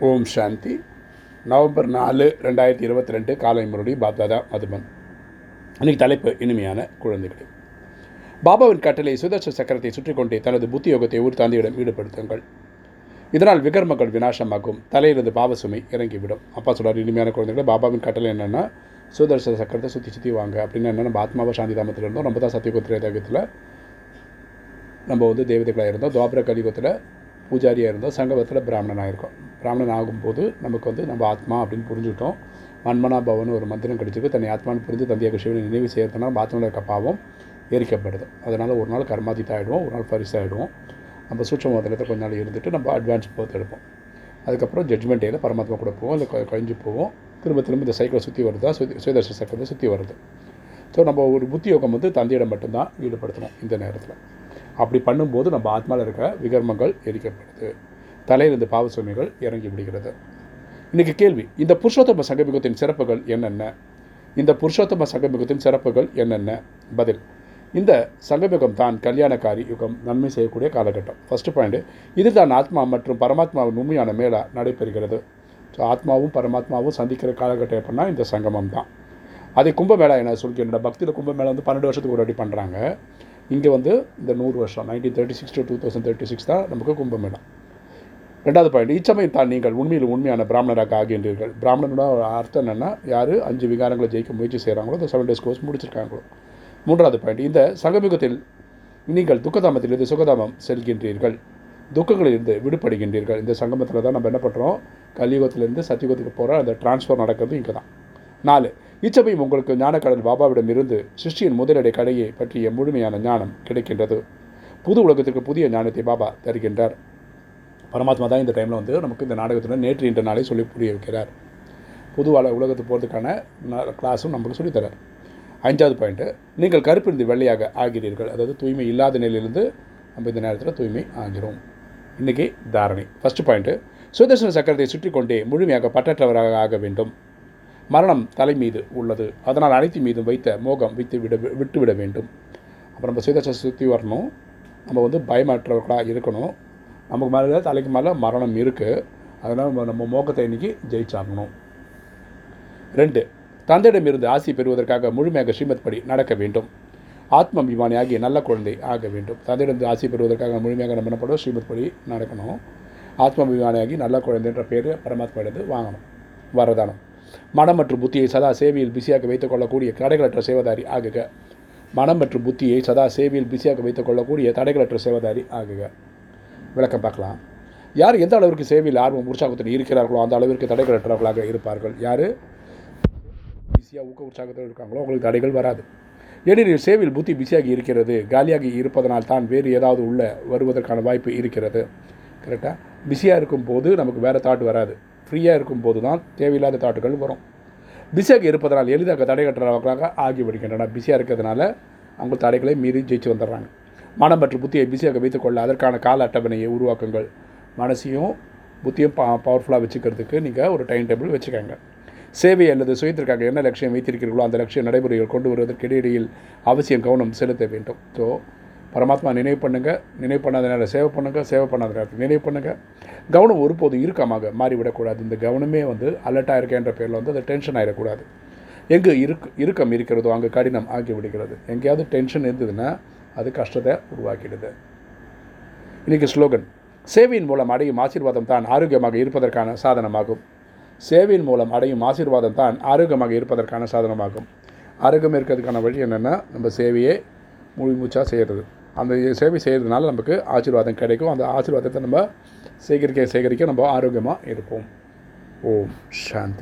ஓம் சாந்தி. November நாலு ரெண்டாயிரத்தி இருபத்தி ரெண்டு காலை முரளி பாப்தாதா மதுபன் அன்றைக்கு தலைப்பு இனிமையான குழந்தைகள். பாபாவின் கட்டளை சுதர்ச சக்கரத்தை சுற்றி கொண்டே தனது புத்தி யோகத்தை ஊர் தாந்தியிடம் ஈடுபடுத்துங்கள். இதனால் விகர்மங்கள் வினாசமாகும் தலையிலிருந்து பாவசுமை இறங்கிவிடும். அப்பா சொல்கிறார் இனிமையான குழந்தைகளை பாபாவின் கட்டளை என்னென்னா சுதர்சன சக்கரத்தை சுற்றி சுற்றி வாங்க. அப்படின்னு என்ன நம்ம ஆத்மாவை சாந்தி தாமத்தில் இருந்தோம். நம்ம தான் சத்தியகுத்திர தகத்தில் நம்ம வந்து தேவதைகளாக இருந்தோம். துவாபர கலிகத்தில் பூஜாரியாக இருந்தோம் சங்கமத்தில் பிராமணனாக இருக்கோம் பிராமணன் ஆகும்போது நமக்கு வந்து நம்ம ஆத்மா அப்படின்னு புரிஞ்சுட்டோம் மன்மனா பவன் ஒரு மந்திரம் கிடைச்சிருக்கு. தன்னை ஆத்மான்னு புரிஞ்சு தந்தையாக சிவனை நினைவு செய்யறதுனா ஆத்மாவில் இருக்க பாவம் எரிக்கப்படுது. அதனால் ஒரு நாள் கர்மாதித்த ஆகிடுவோம் ஒரு நாள் பரிசு ஆகிடுவோம் நம்ம சூட்சம மந்திரத்தை கொஞ்ச நாள் இருந்துட்டு நம்ம அட்வான்ஸ் போத்து எடுப்போம். அதுக்கப்புறம் ஜட்மெண்ட் டேயில் பரமாத்மா கூட போவோம் இல்லை கழிஞ்சு போவோம். திரும்ப திரும்ப இந்த சைக்கிளை சுற்றி வருதா சுத்தி சுயதர்ஷ சக்கரத்தை சுற்றி வருது. ஸோ நம்ம ஒரு புத்தி யோகம் வந்து தந்தையிடம் மட்டும்தான் ஈடுபடுத்தணும் இந்த நேரத்தில். அப்படி பண்ணும்போது நம்ம ஆத்மாவில் இருக்க விகர்மங்கள் எரிக்கப்படுது. தலையிலிருந்து பாவ சுமைகள் இறங்கி விடுகிறது. இன்றைக்கி கேள்வி இந்த புருஷோத்தம சங்கமிகத்தின் சிறப்புகள் என்னென்ன? இந்த புருஷோத்தம சங்கமிகத்தின் சிறப்புகள் என்னென்ன? பதில் இந்த சங்கமிகம் தான் கல்யாணக்காரி யுகம் நன்மை செய்யக்கூடிய காலகட்டம். ஃபஸ்ட்டு பாயிண்ட் இது தான் ஆத்மா மற்றும் பரமாத்மாவின் உண்மையான மேலா நடைபெறுகிறது. ஸோ ஆத்மாவும் பரமாத்மாவும் சந்திக்கிற காலகட்டம் எப்படின்னா இந்த சங்கமம் தான் அதே கும்பமேளா என சொல்கின்ற பக்தியில் கும்பமேளா வந்து பன்னெண்டு வருஷத்துக்கு ஒரு அடி பண்ணுறாங்க இங்கே வந்து இந்த நூறு வருஷம் nineteen thirty six to two thousand thirty six தான் நமக்கு கும்பமேளம் ரெண்டாவது பாயிண்ட் இச்சமயம் தான் நீங்கள் உண்மையில் உண்மையான பிராமணராக ஆகின்றீர்கள். பிராமணனோட அர்த்தம் என்னென்னா யார் அஞ்சு விகாரங்களை ஜெயிக்க முயற்சி செய்கிறாங்களோ அந்த செவன் டேஸ் கோர்ஸ் முடிச்சிருக்காங்களோ. மூன்றாவது பாயிண்ட் இந்த சங்கமிகத்தில் நீங்கள் துக்கதாமத்திலிருந்து சுகதாமம் செல்கின்றீர்கள். துக்கங்களிலிருந்து விடுபடுகின்றீர்கள். இந்த சங்கமத்தில் தான் நம்ம என்ன பண்ணுறோம் கலியுகத்திலேருந்து சத்தியுகத்துக்கு போகிற அந்த டிரான்ஸ்ஃபர் நடக்கிறது இங்கே தான் நாலு இச்சமயம் உங்களுக்கு ஞானக்கடல் பாபாவிடம் இருந்து சிருஷ்டியின் முதலடை கடையை பற்றிய முழுமையான ஞானம் கிடைக்கின்றது. புது உலகத்திற்கு புதிய ஞானத்தை பாபா தருகின்றார். பரமாத்மா தான் இந்த டைமில் வந்து நமக்கு இந்த நாடகத்துடன் நேற்று இன்ற நாளை சொல்லி புரிய வைக்கிறார் புது உலகத்துக்கு போகிறதுக்கான கிளாஸும் நமக்கு சொல்லித்தரார் அஞ்சாவது பாயிண்ட்டு நீங்கள் கருப்பிருந்து வெள்ளையாக ஆகிறீர்கள். அதாவது தூய்மை இல்லாத நிலையிலிருந்து நம்ம இந்த நேரத்தில் தூய்மை ஆகிறோம். இன்றைக்கி தாரணை. ஃபஸ்ட்டு பாயிண்ட்டு சுதர்சன சக்கரத்தை சுற்றி கொண்டே முழுமையாக பற்றற்றவராக ஆக வேண்டும். மரணம் தலை மீது உள்ளது. அதனால் அனைத்து மீதும் வைத்த மோகம் விட்டு விட விட்டுவிட வேண்டும். அப்புறம் நம்ம சுதர்சன சுற்றி வரணும். நம்ம வந்து பயமற்றவர்களாக இருக்கணும். நமக்கு மேலே தலைக்கு மேலே மரணம் இருக்குது அதனால் நம்ம நம்ம மோகத்தை இன்னைக்கு ஜெயிச்சாகணும். ரெண்டு தந்தையிடமிருந்து ஆசி பெறுவதற்காக முழுமையாக ஸ்ரீமத் படி நடக்க வேண்டும். ஆத்ம அபிமானி ஆகிய நல்ல குழந்தை ஆக வேண்டும். தந்தையிடமிருந்து ஆசி பெறுவதற்காக முழுமையாக நம்ம என்ன பண்ணுவோம் ஸ்ரீமத் படி நடக்கணும். ஆத்ம அபிமானியாகி நல்ல குழந்தைன்ற பேர் பரமாத்மாவிடது வாங்கணும். வரதானம். மனம் மற்றும் புத்தியை சதா சேவையில் பிஸியாக வைத்துக் கொள்ளக்கூடிய தடைகளற்ற சேவதாரி ஆகுக. மனம் மற்றும் புத்தியை சதா சேவையில் பிஸியாக வைத்துக் கொள்ளக்கூடிய தடைகளற்ற சேவதாரி ஆகுக. விளக்கம் பார்க்கலாம். யார் எந்த அளவிற்கு சேவையில் ஆர்வம் உற்சாகத்தில் இருக்கிறார்களோ அந்த அளவிற்கு தடைகளற்றவர்களாக இருப்பார்கள். யார்? பிஸியாக ஊக்க உற்சாகத்தில் இருக்காங்களோ அவங்களுக்கு தடைகள் வராது. ஏனெனில் சேவையில் புத்தி பிஸியாகி இருக்கிறது. காலியாகி இருப்பதனால் தான் வேறு ஏதாவது உள்ள வருவதற்கான வாய்ப்பு இருக்கிறது. கரெக்டாக பிஸியாக இருக்கும்போது நமக்கு வேறு தாட் வராது. ஃப்ரீயாக இருக்கும்போது தான் தேவையில்லாத தாட்டுகள் வரும். பிஸியாக இருப்பதனால் எளிதாக தடை கட்டுறவர்களாக ஆகி ஆகிவிடுகின்றன பிஸியாக இருக்கிறதுனால அவங்க தடைகளை மீறி ஜெயிச்சு வந்துடுறாங்க. மனம் மற்றும் புத்தியை பிஸியாக வைத்துக்கொள்ள அதற்கான கால அட்டவணையை உருவாக்குங்கள். மனசையும் புத்தியும் பா பவர்ஃபுல்லாக வச்சுக்கிறதுக்கு நீங்கள் ஒரு டைம் டேபிள் வச்சுக்கோங்க. சேவை அல்லது சுயத்திற்காக என்ன லட்சியம் வைத்திருக்கிறீர்களோ அந்த லட்சியம் நடைமுறைகள் கொண்டு வருவதற்கு இடையிடையில் அவசியம் கவனம் செலுத்த வேண்டும். ஸோ பரமாத்மா நினைவு பண்ணுங்கள் நினைவு பண்ணாத நேரம் சேவை பண்ணுங்கள் சேவை பண்ணாத நேரத்தில் நினைவு பண்ணுங்கள் கவனம் ஒருபோதும் இறுக்கமாக மாறிவிடக்கூடாது. இந்த கவனமே வந்து அலர்ட்டாக இருக்கேன்ற பேரில் வந்து அது டென்ஷன் ஆகிடக்கூடாது எங்கு இருக்கு இறுக்கம் இருக்கிறதோ அங்கே கடினம் ஆகி விடுகிறது. எங்கேயாவது டென்ஷன் இருந்ததுன்னா அது கஷ்டத்தை உருவாக்கிடுது. இன்றைக்கி ஸ்லோகன் சேவையின் மூலம் அடையும் ஆசீர்வாதம் தான் ஆரோக்கியமாக இருப்பதற்கான சாதனமாகும். சேவையின் மூலம் அடையும் ஆசீர்வாதம் தான் ஆரோக்கியமாக இருப்பதற்கான சாதனமாகும். ஆரோக்கியம் இருக்கிறதுக்கான வழி என்னென்னா நம்ம சேவையை முழு மூச்சாக செய்கிறது அந்த சேவை செய்கிறதுனால நமக்கு ஆசீர்வாதம் கிடைக்கும். அந்த ஆசீர்வாதத்தை நம்ம சேகரிக்க சேகரிக்க நம்ம ஆரோக்கியமாக இருப்போம். ஓம் சாந்தி.